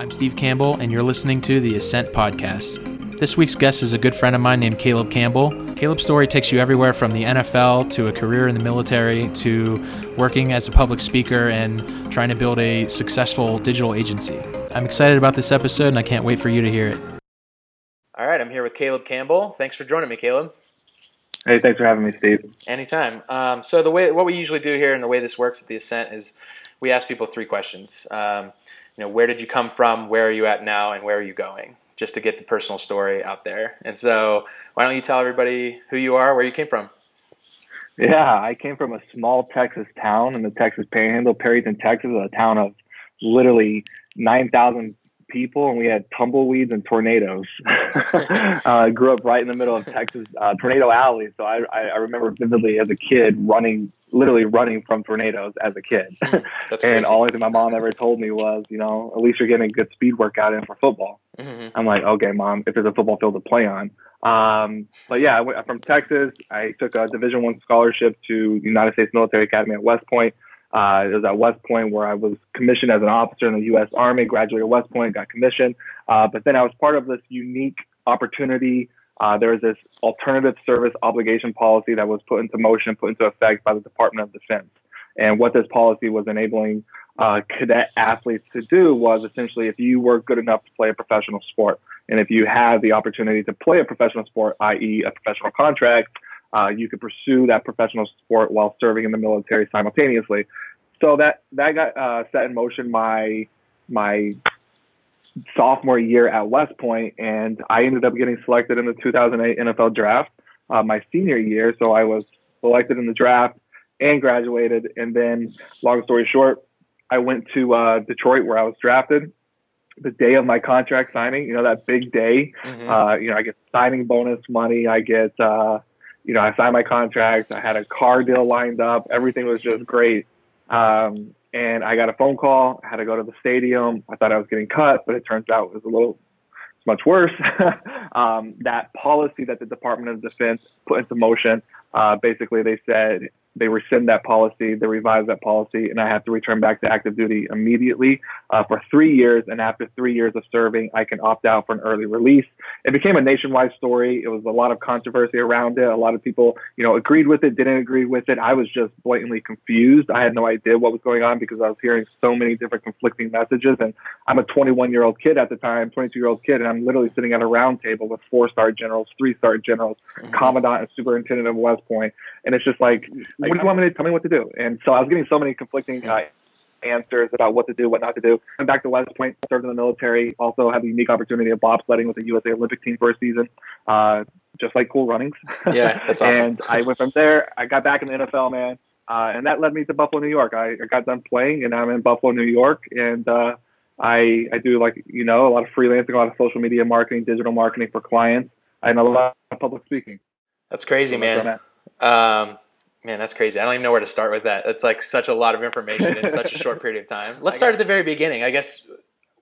I'm Steve Campbell, and you're listening to the Ascent Podcast. This week's guest is a good friend of mine named Caleb Campbell. Caleb's story takes you everywhere from the NFL to a career in the military to working as a public speaker and trying to build a successful digital agency. I'm excited about this episode, and I can't wait for you to hear it. All right, I'm here with Caleb Campbell. Thanks for joining me, Caleb. Hey, thanks for having me, Steve. Anytime. Um, so the way what we usually do here and the way this works at the Ascent is we ask people three questions. Um, you know, where did you come from? Where are you at now? And where are you going? Just to get the personal story out there. And so, why don't you tell everybody who you are, where you came from? Yeah, I came from a small Texas town in the Texas Panhandle, Perryton, Texas, a town of literally 9,000 people, and we had tumbleweeds and tornadoes. uh, I grew up right in the middle of Texas, uh, Tornado Alley. So I, I remember vividly as a kid running literally running from tornadoes as a kid. Mm, and all my mom ever told me was, you know, at least you're getting a good speed workout in for football. Mm-hmm. I'm like, okay, mom, if there's a football field to play on. Um, but yeah, I went from Texas. I took a Division One scholarship to United States Military Academy at West Point. Uh, it was at West Point where I was commissioned as an officer in the U.S. Army. Graduated West Point, got commissioned. Uh, but then I was part of this unique opportunity uh, there was this alternative service obligation policy that was put into motion, put into effect by the Department of Defense. And what this policy was enabling uh, cadet athletes to do was essentially if you were good enough to play a professional sport, and if you had the opportunity to play a professional sport, i.e., a professional contract, uh, you could pursue that professional sport while serving in the military simultaneously. So that that got uh, set in motion my my sophomore year at West Point, and I ended up getting selected in the 2008 NFL draft uh, my senior year. So I was selected in the draft and graduated. And then, long story short, I went to uh, Detroit where I was drafted. The day of my contract signing, you know, that big day, mm-hmm. uh, you know, I get signing bonus money. I get, uh, you know, I signed my contract. I had a car deal lined up. Everything was just great. Um, and I got a phone call. I had to go to the stadium. I thought I was getting cut, but it turns out it was a little much worse. um, that policy that the Department of Defense put into motion, uh, basically they said they rescind that policy, they revise that policy, and I have to return back to active duty immediately uh, for three years. And after three years of serving, I can opt out for an early release. It became a nationwide story. It was a lot of controversy around it. A lot of people, you know, agreed with it, didn't agree with it. I was just blatantly confused. I had no idea what was going on because I was hearing so many different conflicting messages. And I'm a 21 year old kid at the time, 22 year old kid, and I'm literally sitting at a round table with four star generals, three star generals, mm-hmm. commandant and superintendent of West Point. And it's just like, what do you want me to tell me what to do? And so I was getting so many conflicting uh, answers about what to do, what not to do. I went back to West Point, served in the military. Also had the unique opportunity of bobsledding with the USA Olympic team for a season, uh, just like Cool Runnings. Yeah, that's awesome. and I went from there. I got back in the NFL, man, uh, and that led me to Buffalo, New York. I, I got done playing, and I'm in Buffalo, New York, and uh, I I do like you know a lot of freelancing, a lot of social media marketing, digital marketing for clients, and a lot of public speaking. That's crazy, man. Um, Man, that's crazy. I don't even know where to start with that. It's like such a lot of information in such a short period of time. Let's start at the very beginning. I guess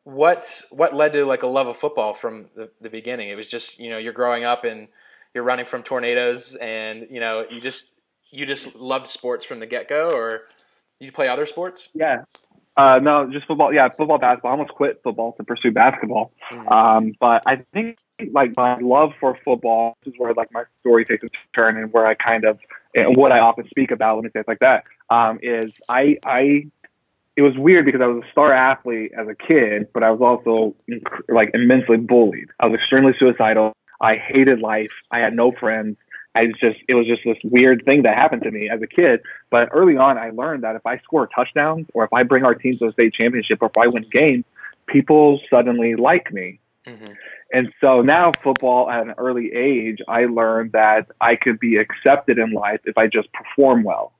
what what led to like a love of football from the, the beginning? It was just you know you're growing up and you're running from tornadoes and you know you just you just loved sports from the get go, or you play other sports? Yeah, uh, no, just football. Yeah, football, basketball. I almost quit football to pursue basketball. Mm-hmm. Um, but I think like my love for football is where like my story takes a turn and where I kind of and what I often speak about when it like that um, is I I it was weird because I was a star athlete as a kid, but I was also like immensely bullied. I was extremely suicidal. I hated life. I had no friends. I was just it was just this weird thing that happened to me as a kid. But early on, I learned that if I score touchdowns or if I bring our team to a state championship or if I win games, people suddenly like me. Mm-hmm. And so now football at an early age, I learned that I could be accepted in life if I just perform well.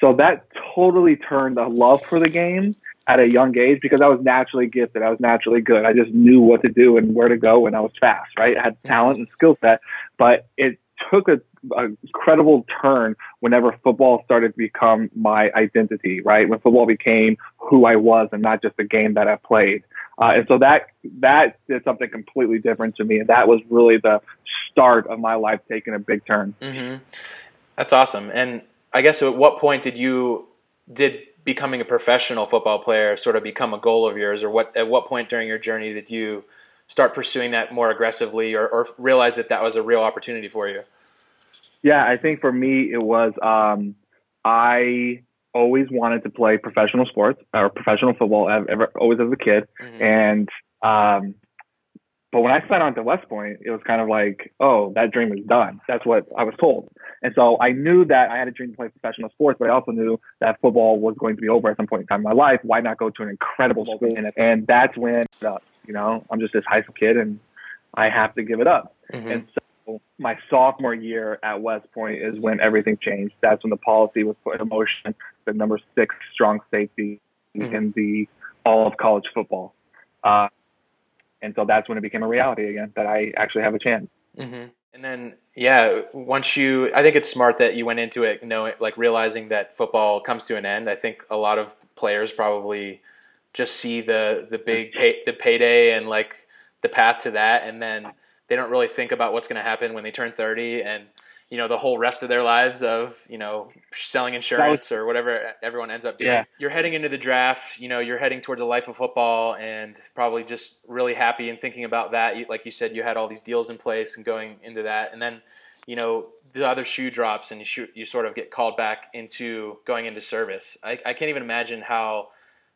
So that totally turned the love for the game at a young age because I was naturally gifted. I was naturally good. I just knew what to do and where to go and I was fast, right? I had talent and skill set, but it took a, a incredible turn whenever football started to become my identity, right? When football became who I was and not just a game that I played. Uh, and so that that did something completely different to me, and that was really the start of my life taking a big turn. Mm-hmm. That's awesome. And I guess at what point did you did becoming a professional football player sort of become a goal of yours, or what at what point during your journey did you start pursuing that more aggressively, or, or realize that that was a real opportunity for you? Yeah, I think for me it was um, I always wanted to play professional sports or professional football ever, always as a kid, mm-hmm. and um, but when I signed on to West Point, it was kind of like, oh, that dream is done. That's what I was told. And so I knew that I had a dream to play professional sports, but I also knew that football was going to be over at some point in time in my life. Why not go to an incredible school? And that's when, uh, you know, I'm just this high school kid and I have to give it up. Mm-hmm. And so my sophomore year at West Point is when everything changed. That's when the policy was put in motion, the number six strong safety mm-hmm. in the all of college football. Uh, and so that's when it became a reality again that I actually have a chance. Mm-hmm. And then, yeah, once you, I think it's smart that you went into it, knowing, like realizing that football comes to an end. I think a lot of players probably just see the the big pay, the payday and like the path to that, and then they don't really think about what's going to happen when they turn thirty and you know the whole rest of their lives of you know selling insurance or whatever everyone ends up doing. Yeah. You're heading into the draft. You know you're heading towards a life of football and probably just really happy and thinking about that. Like you said, you had all these deals in place and going into that, and then you know the other shoe drops and you shoot, you sort of get called back into going into service. I, I can't even imagine how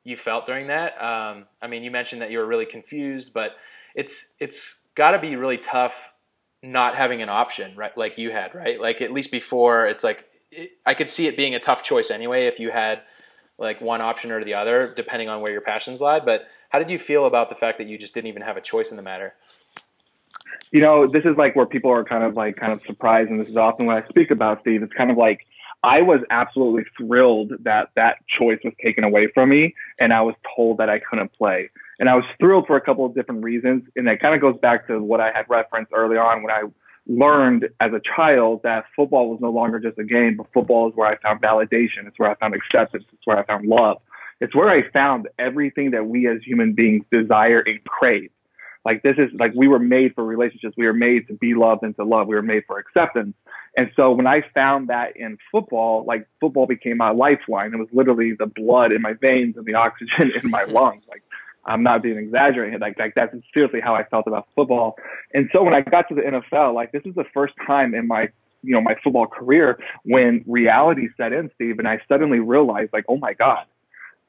you felt during that. Um, I mean, you mentioned that you were really confused, but it's it's got to be really tough not having an option, right? Like you had, right? Like at least before, it's like it, I could see it being a tough choice anyway if you had like one option or the other, depending on where your passions lie. But how did you feel about the fact that you just didn't even have a choice in the matter? You know, this is like where people are kind of like kind of surprised, and this is often what I speak about Steve. It's kind of like I was absolutely thrilled that that choice was taken away from me, and I was told that I couldn't play. And I was thrilled for a couple of different reasons. And that kind of goes back to what I had referenced early on when I learned as a child that football was no longer just a game, but football is where I found validation. It's where I found acceptance. It's where I found love. It's where I found everything that we as human beings desire and crave. Like this is like we were made for relationships. We were made to be loved and to love. We were made for acceptance. And so when I found that in football, like football became my lifeline. It was literally the blood in my veins and the oxygen in my lungs. Like I'm not being exaggerating. Like, like that's seriously how I felt about football. And so when I got to the NFL, like this is the first time in my you know my football career when reality set in, Steve, and I suddenly realized like, oh my god,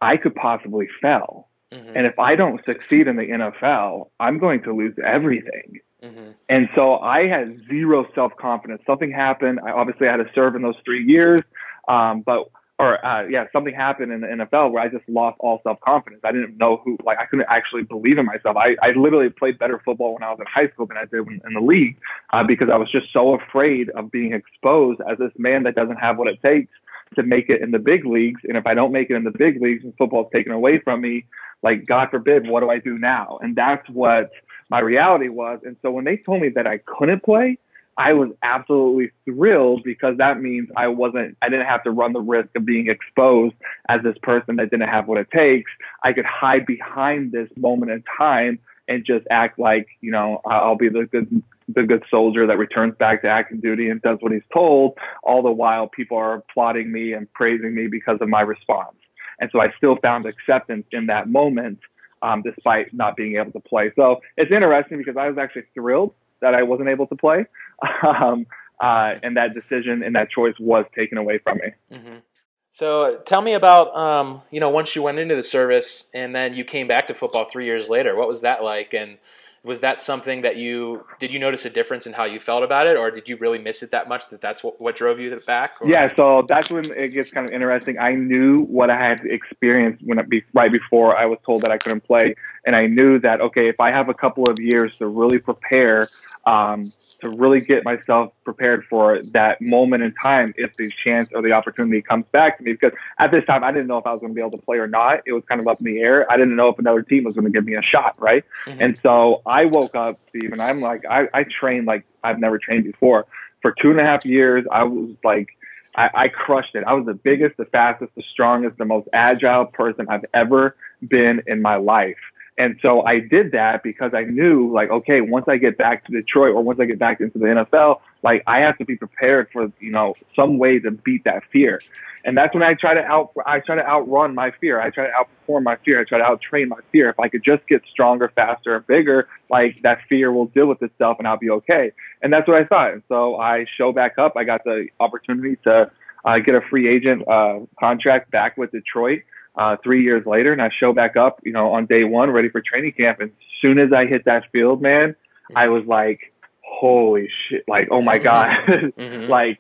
I could possibly fail. Mm-hmm. And if I don't succeed in the NFL, I'm going to lose everything. Mm-hmm. And so I had zero self confidence. Something happened. I obviously had to serve in those three years. Um, but or uh, yeah, something happened in the NFL where I just lost all self confidence. I didn't know who, like, I couldn't actually believe in myself. I, I literally played better football when I was in high school than I did in, in the league uh, because I was just so afraid of being exposed as this man that doesn't have what it takes to make it in the big leagues. And if I don't make it in the big leagues and football's taken away from me, like, God forbid, what do I do now? And that's what my reality was. And so when they told me that I couldn't play, I was absolutely thrilled because that means I wasn't, I didn't have to run the risk of being exposed as this person that didn't have what it takes. I could hide behind this moment in time and just act like, you know, I'll be the good, the good soldier that returns back to active duty and does what he's told. All the while people are applauding me and praising me because of my response. And so I still found acceptance in that moment, um, despite not being able to play. So it's interesting because I was actually thrilled that I wasn't able to play. Um, uh, and that decision and that choice was taken away from me. Mm-hmm. So tell me about, um, you know, once you went into the service and then you came back to football three years later, what was that like? And was that something that you did you notice a difference in how you felt about it or did you really miss it that much that that's what, what drove you back or? yeah so that's when it gets kind of interesting i knew what i had experienced when it, right before i was told that i couldn't play and i knew that okay if i have a couple of years to really prepare um, to really get myself prepared for that moment in time if the chance or the opportunity comes back to me. Because at this time, I didn't know if I was going to be able to play or not. It was kind of up in the air. I didn't know if another team was going to give me a shot, right? Mm-hmm. And so I woke up, Steve, and I'm like, I, I trained like I've never trained before. For two and a half years, I was like, I, I crushed it. I was the biggest, the fastest, the strongest, the most agile person I've ever been in my life. And so I did that because I knew like, okay, once I get back to Detroit or once I get back into the NFL, like I have to be prepared for, you know, some way to beat that fear. And that's when I try to out, I try to outrun my fear. I try to outperform my fear. I try to outtrain my fear. If I could just get stronger, faster, and bigger, like that fear will deal with itself and I'll be okay. And that's what I thought. And so I show back up. I got the opportunity to uh, get a free agent uh, contract back with Detroit uh, three years later, and I show back up, you know, on day one, ready for training camp. And as soon as I hit that field, man, mm-hmm. I was like, holy shit, like, oh my God. mm-hmm. like,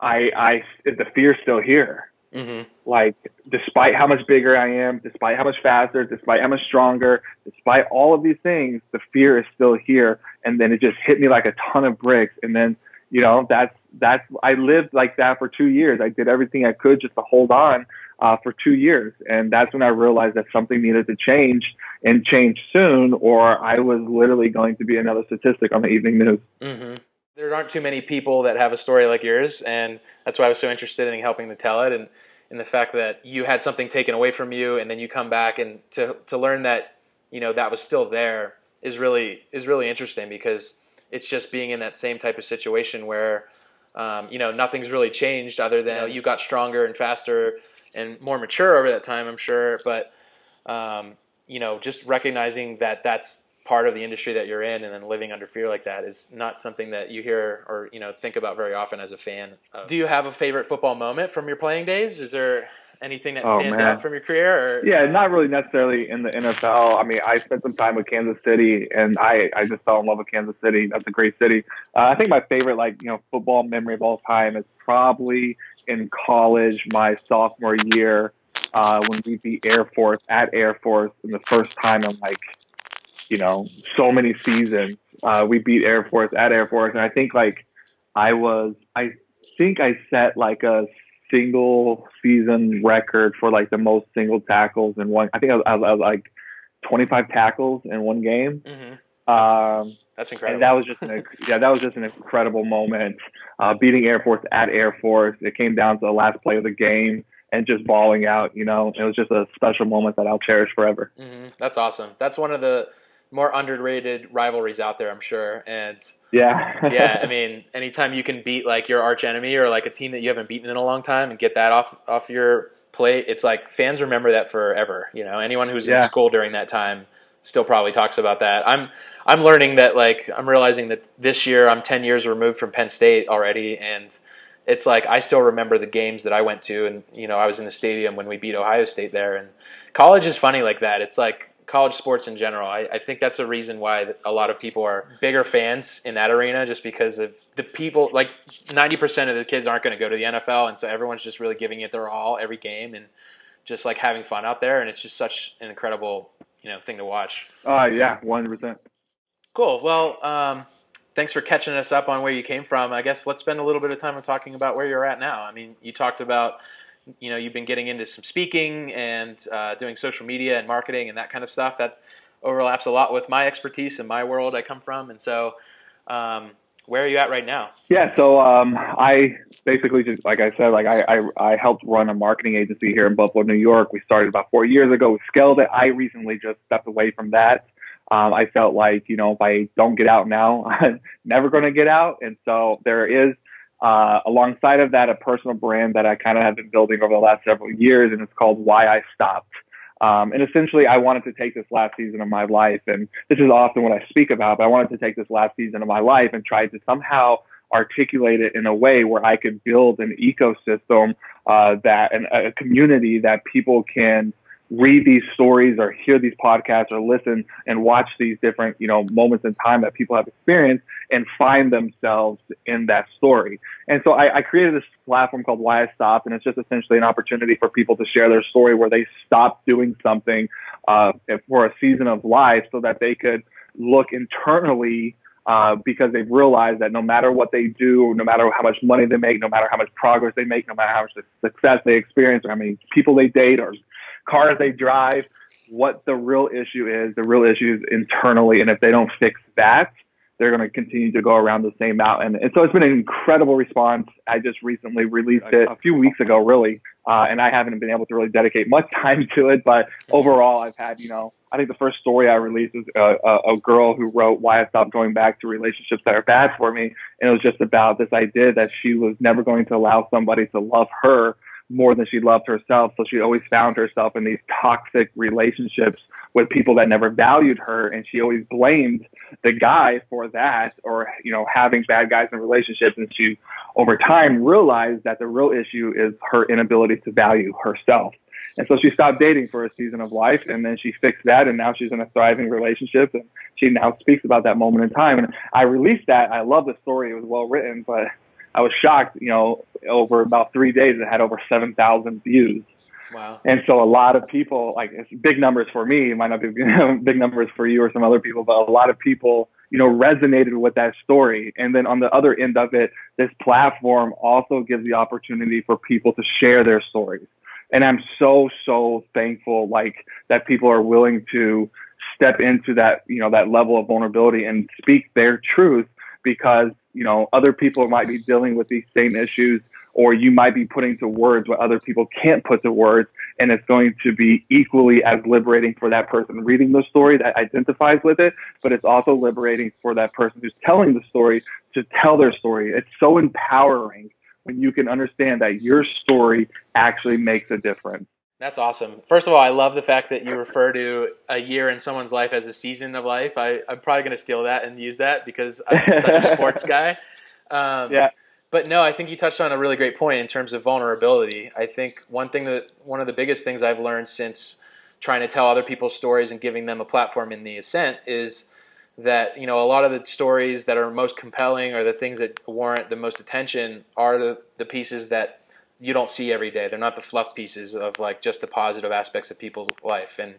I, I, the fear's still here. Mm-hmm. Like, despite how much bigger I am, despite how much faster, despite how much stronger, despite all of these things, the fear is still here. And then it just hit me like a ton of bricks. And then, you know, that's, that's, I lived like that for two years. I did everything I could just to hold on uh, for two years. And that's when I realized that something needed to change and change soon, or I was literally going to be another statistic on the evening news. Mm-hmm. There aren't too many people that have a story like yours, and that's why I was so interested in helping to tell it. And in the fact that you had something taken away from you, and then you come back and to to learn that you know that was still there is really is really interesting because it's just being in that same type of situation where um, you know nothing's really changed other than you, know, you got stronger and faster and more mature over that time, I'm sure. But um, you know, just recognizing that that's part of the industry that you're in, and then living under fear like that is not something that you hear or you know think about very often as a fan. Of. Do you have a favorite football moment from your playing days? Is there anything that oh, stands oh, out from your career? Or? Yeah, not really necessarily in the NFL. I mean, I spent some time with Kansas City, and I I just fell in love with Kansas City. That's a great city. Uh, I think my favorite like you know football memory of all time is probably in college my sophomore year uh, when we beat Air Force at Air Force in the first time in like you know so many seasons. Uh, we beat Air Force at Air Force, and I think like I was I think I set like a single season record for like the most single tackles in one. I think I was, I was, I was like 25 tackles in one game. Mm-hmm. Um, That's incredible. And that was just an yeah, that was just an incredible moment. Uh, beating Air Force at Air Force. It came down to the last play of the game and just bawling out. You know, it was just a special moment that I'll cherish forever. Mm-hmm. That's awesome. That's one of the more underrated rivalries out there, I'm sure. And yeah, yeah. I mean, anytime you can beat like your arch enemy or like a team that you haven't beaten in a long time and get that off off your plate, it's like fans remember that forever. You know, anyone who's yeah. in school during that time still probably talks about that. I'm I'm learning that like I'm realizing that this year I'm 10 years removed from Penn State already, and it's like I still remember the games that I went to, and you know I was in the stadium when we beat Ohio State there, and college is funny like that. It's like college sports in general. I, I, think that's a reason why a lot of people are bigger fans in that arena, just because of the people. Like ninety percent of the kids aren't going to go to the NFL, and so everyone's just really giving it their all every game and just like having fun out there. And it's just such an incredible you know thing to watch. Uh yeah, one hundred percent. Cool. Well, um, thanks for catching us up on where you came from. I guess let's spend a little bit of time on talking about where you're at now. I mean, you talked about you know you've been getting into some speaking and uh, doing social media and marketing and that kind of stuff that overlaps a lot with my expertise and my world I come from. And so um, where are you at right now? Yeah so um, I basically just like I said like I, I, I helped run a marketing agency here in Buffalo New York. We started about four years ago. We scaled it. I recently just stepped away from that. Um, I felt like you know if I don't get out now I'm never going to get out. And so there is uh, alongside of that, a personal brand that I kind of have been building over the last several years, and it's called Why I Stopped. Um, and essentially, I wanted to take this last season of my life, and this is often what I speak about, but I wanted to take this last season of my life and try to somehow articulate it in a way where I could build an ecosystem uh, that and a community that people can read these stories or hear these podcasts or listen and watch these different, you know, moments in time that people have experienced and find themselves in that story. And so I, I created this platform called Why I Stopped, and it's just essentially an opportunity for people to share their story where they stopped doing something uh, for a season of life so that they could look internally uh, because they've realized that no matter what they do, no matter how much money they make, no matter how much progress they make, no matter how much success they experience, or how many people they date, or cars they drive, what the real issue is. The real issue is internally, and if they don't fix that, they're going to continue to go around the same mountain. And so it's been an incredible response. I just recently released it a few weeks ago, really, uh, and I haven't been able to really dedicate much time to it. But overall, I've had, you know, I think the first story I released is a, a, a girl who wrote why I stopped going back to relationships that are bad for me, and it was just about this idea that she was never going to allow somebody to love her more than she loved herself. So she always found herself in these toxic relationships with people that never valued her. And she always blamed the guy for that or, you know, having bad guys in relationships. And she, over time, realized that the real issue is her inability to value herself. And so she stopped dating for a season of life and then she fixed that and now she's in a thriving relationship and she now speaks about that moment in time. And I released that. I love the story. It was well written, but I was shocked, you know, over about three days, it had over 7,000 views. Wow. And so a lot of people, like it's big numbers for me, it might not be big numbers for you or some other people, but a lot of people, you know, resonated with that story. And then on the other end of it, this platform also gives the opportunity for people to share their stories. And I'm so, so thankful, like that people are willing to step into that, you know, that level of vulnerability and speak their truth because you know other people might be dealing with these same issues or you might be putting to words what other people can't put to words and it's going to be equally as liberating for that person reading the story that identifies with it but it's also liberating for that person who's telling the story to tell their story. It's so empowering when you can understand that your story actually makes a difference that's awesome. First of all, I love the fact that you refer to a year in someone's life as a season of life. I, am probably going to steal that and use that because I'm such a sports guy. Um, yeah. But no, I think you touched on a really great point in terms of vulnerability. I think one thing that one of the biggest things I've learned since trying to tell other people's stories and giving them a platform in the ascent is that you know a lot of the stories that are most compelling or the things that warrant the most attention are the, the pieces that you don't see every day. They're not the fluff pieces of like just the positive aspects of people's life. And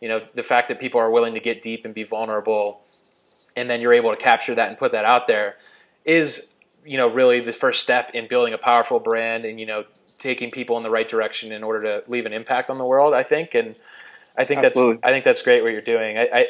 you know, the fact that people are willing to get deep and be vulnerable, and then you're able to capture that and put that out there, is you know really the first step in building a powerful brand and you know taking people in the right direction in order to leave an impact on the world. I think, and I think Absolutely. that's I think that's great what you're doing. I, I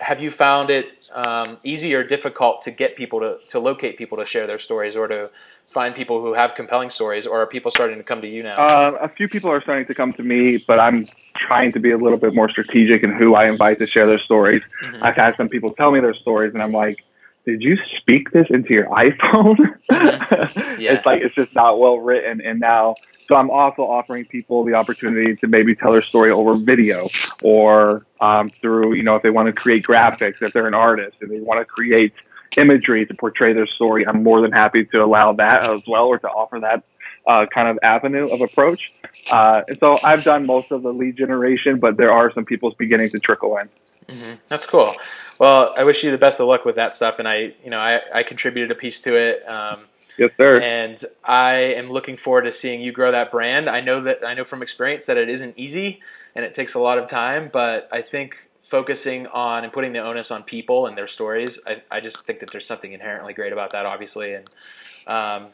have you found it um, easy or difficult to get people to, to locate people to share their stories or to find people who have compelling stories, or are people starting to come to you now? Uh, a few people are starting to come to me, but I'm trying to be a little bit more strategic in who I invite to share their stories. Mm-hmm. I've had some people tell me their stories, and I'm like, did you speak this into your iPhone? Yeah. it's like it's just not well written. And now, so I'm also offering people the opportunity to maybe tell their story over video or um, through, you know, if they want to create graphics, if they're an artist and they want to create imagery to portray their story, I'm more than happy to allow that as well or to offer that uh, kind of avenue of approach. Uh, and so I've done most of the lead generation, but there are some people beginning to trickle in. Mm-hmm. That's cool. Well, I wish you the best of luck with that stuff, and I, you know, I, I contributed a piece to it. Um, yes, sir. And I am looking forward to seeing you grow that brand. I know that I know from experience that it isn't easy and it takes a lot of time, but I think focusing on and putting the onus on people and their stories, I, I just think that there's something inherently great about that, obviously. And, um,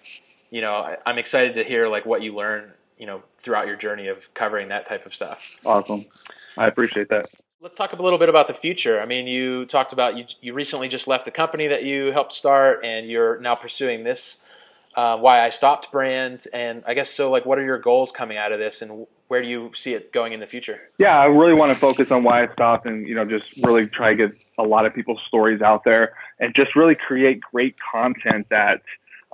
you know, I, I'm excited to hear like what you learn, you know, throughout your journey of covering that type of stuff. Awesome. I appreciate that. Let's talk a little bit about the future. I mean, you talked about you, you recently just left the company that you helped start and you're now pursuing this uh, why I stopped brand, and I guess so. Like, what are your goals coming out of this, and where do you see it going in the future? Yeah, I really want to focus on why I stopped, and you know, just really try to get a lot of people's stories out there, and just really create great content that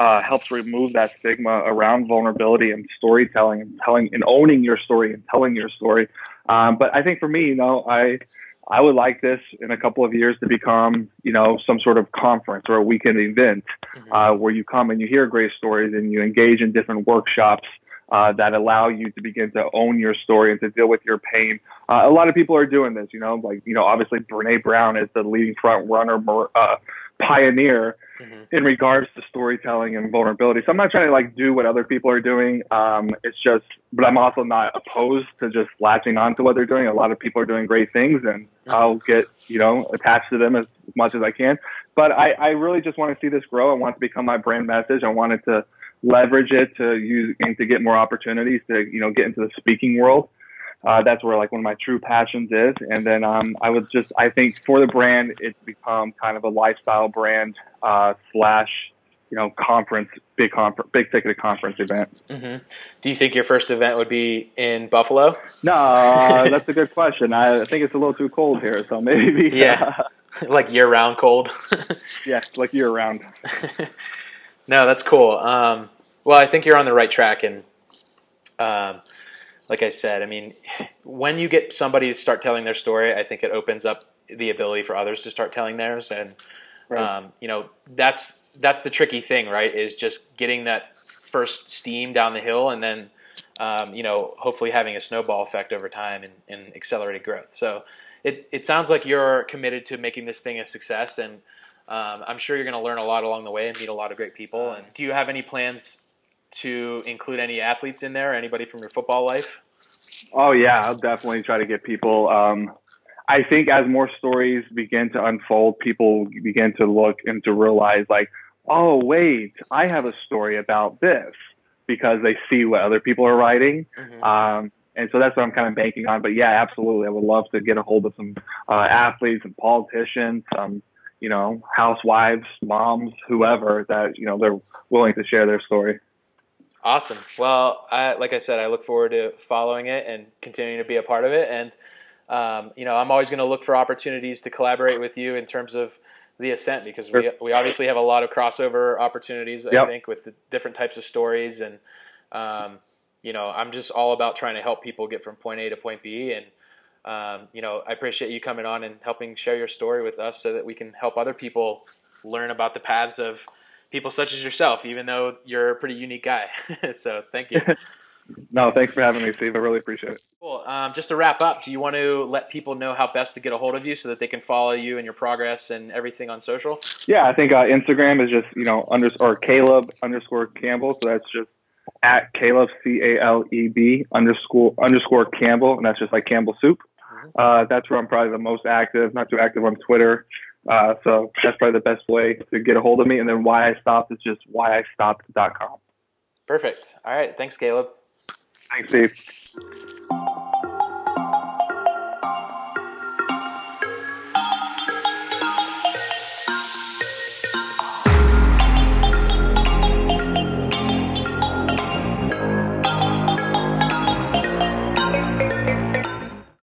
uh, helps remove that stigma around vulnerability and storytelling, and telling and owning your story and telling your story. Um, but I think for me, you know, I I would like this in a couple of years to become, you know, some sort of conference or a weekend event mm-hmm. uh, where you come and you hear great stories and you engage in different workshops uh, that allow you to begin to own your story and to deal with your pain. Uh, a lot of people are doing this, you know, like, you know, obviously Brene Brown is the leading front runner, uh, pioneer mm-hmm. in regards to storytelling and vulnerability. So I'm not trying to like do what other people are doing. Um, it's just, but I'm also not opposed to just latching on to what they're doing. A lot of people are doing great things and mm-hmm. I'll get, you know, attached to them as much as I can. But I, I really just want to see this grow. I want to become my brand message. I wanted to leverage it to use and to get more opportunities to, you know, get into the speaking world. Uh, that's where like one of my true passions is. And then um, I was just, I think for the brand, it's become kind of a lifestyle brand uh, slash, you know, conference, big conference, big ticketed conference event. Mm-hmm. Do you think your first event would be in Buffalo? No, uh, that's a good question. I think it's a little too cold here, so maybe. Yeah, like year round cold. yeah, like year round. no, that's cool. Um, well, I think you're on the right track, and um, like I said, I mean, when you get somebody to start telling their story, I think it opens up the ability for others to start telling theirs, and right. um, you know, that's that's the tricky thing, right? Is just getting that first steam down the hill, and then um, you know, hopefully having a snowball effect over time and, and accelerated growth. So it it sounds like you're committed to making this thing a success, and um, I'm sure you're going to learn a lot along the way and meet a lot of great people. And do you have any plans to include any athletes in there? Anybody from your football life? Oh yeah, I'll definitely try to get people. Um, I think as more stories begin to unfold, people begin to look and to realize like, oh wait, I have a story about this because they see what other people are writing. Mm-hmm. Um, and so that's what I'm kind of banking on. But yeah, absolutely, I would love to get a hold of some uh, athletes and politicians, some you know housewives, moms, whoever that you know they're willing to share their story. Awesome. Well, I, like I said, I look forward to following it and continuing to be a part of it. And um, you know, I'm always going to look for opportunities to collaborate with you in terms of the ascent because we we obviously have a lot of crossover opportunities. I think with the different types of stories and um, you know, I'm just all about trying to help people get from point A to point B and. Um, you know, I appreciate you coming on and helping share your story with us so that we can help other people learn about the paths of people such as yourself, even though you're a pretty unique guy. so thank you. no, thanks for having me, Steve. I really appreciate it. Cool. Um, just to wrap up, do you want to let people know how best to get a hold of you so that they can follow you and your progress and everything on social? Yeah, I think uh, Instagram is just you know underscore Caleb underscore Campbell. So that's just at Caleb C A L E B underscore underscore Campbell, and that's just like Campbell Soup. Mm-hmm. Uh, that's where I'm probably the most active. Not too active on Twitter. Uh, so that's probably the best way to get a hold of me. And then why I stopped is just whyistopped.com. Perfect. All right. Thanks, Caleb. Thanks, Steve.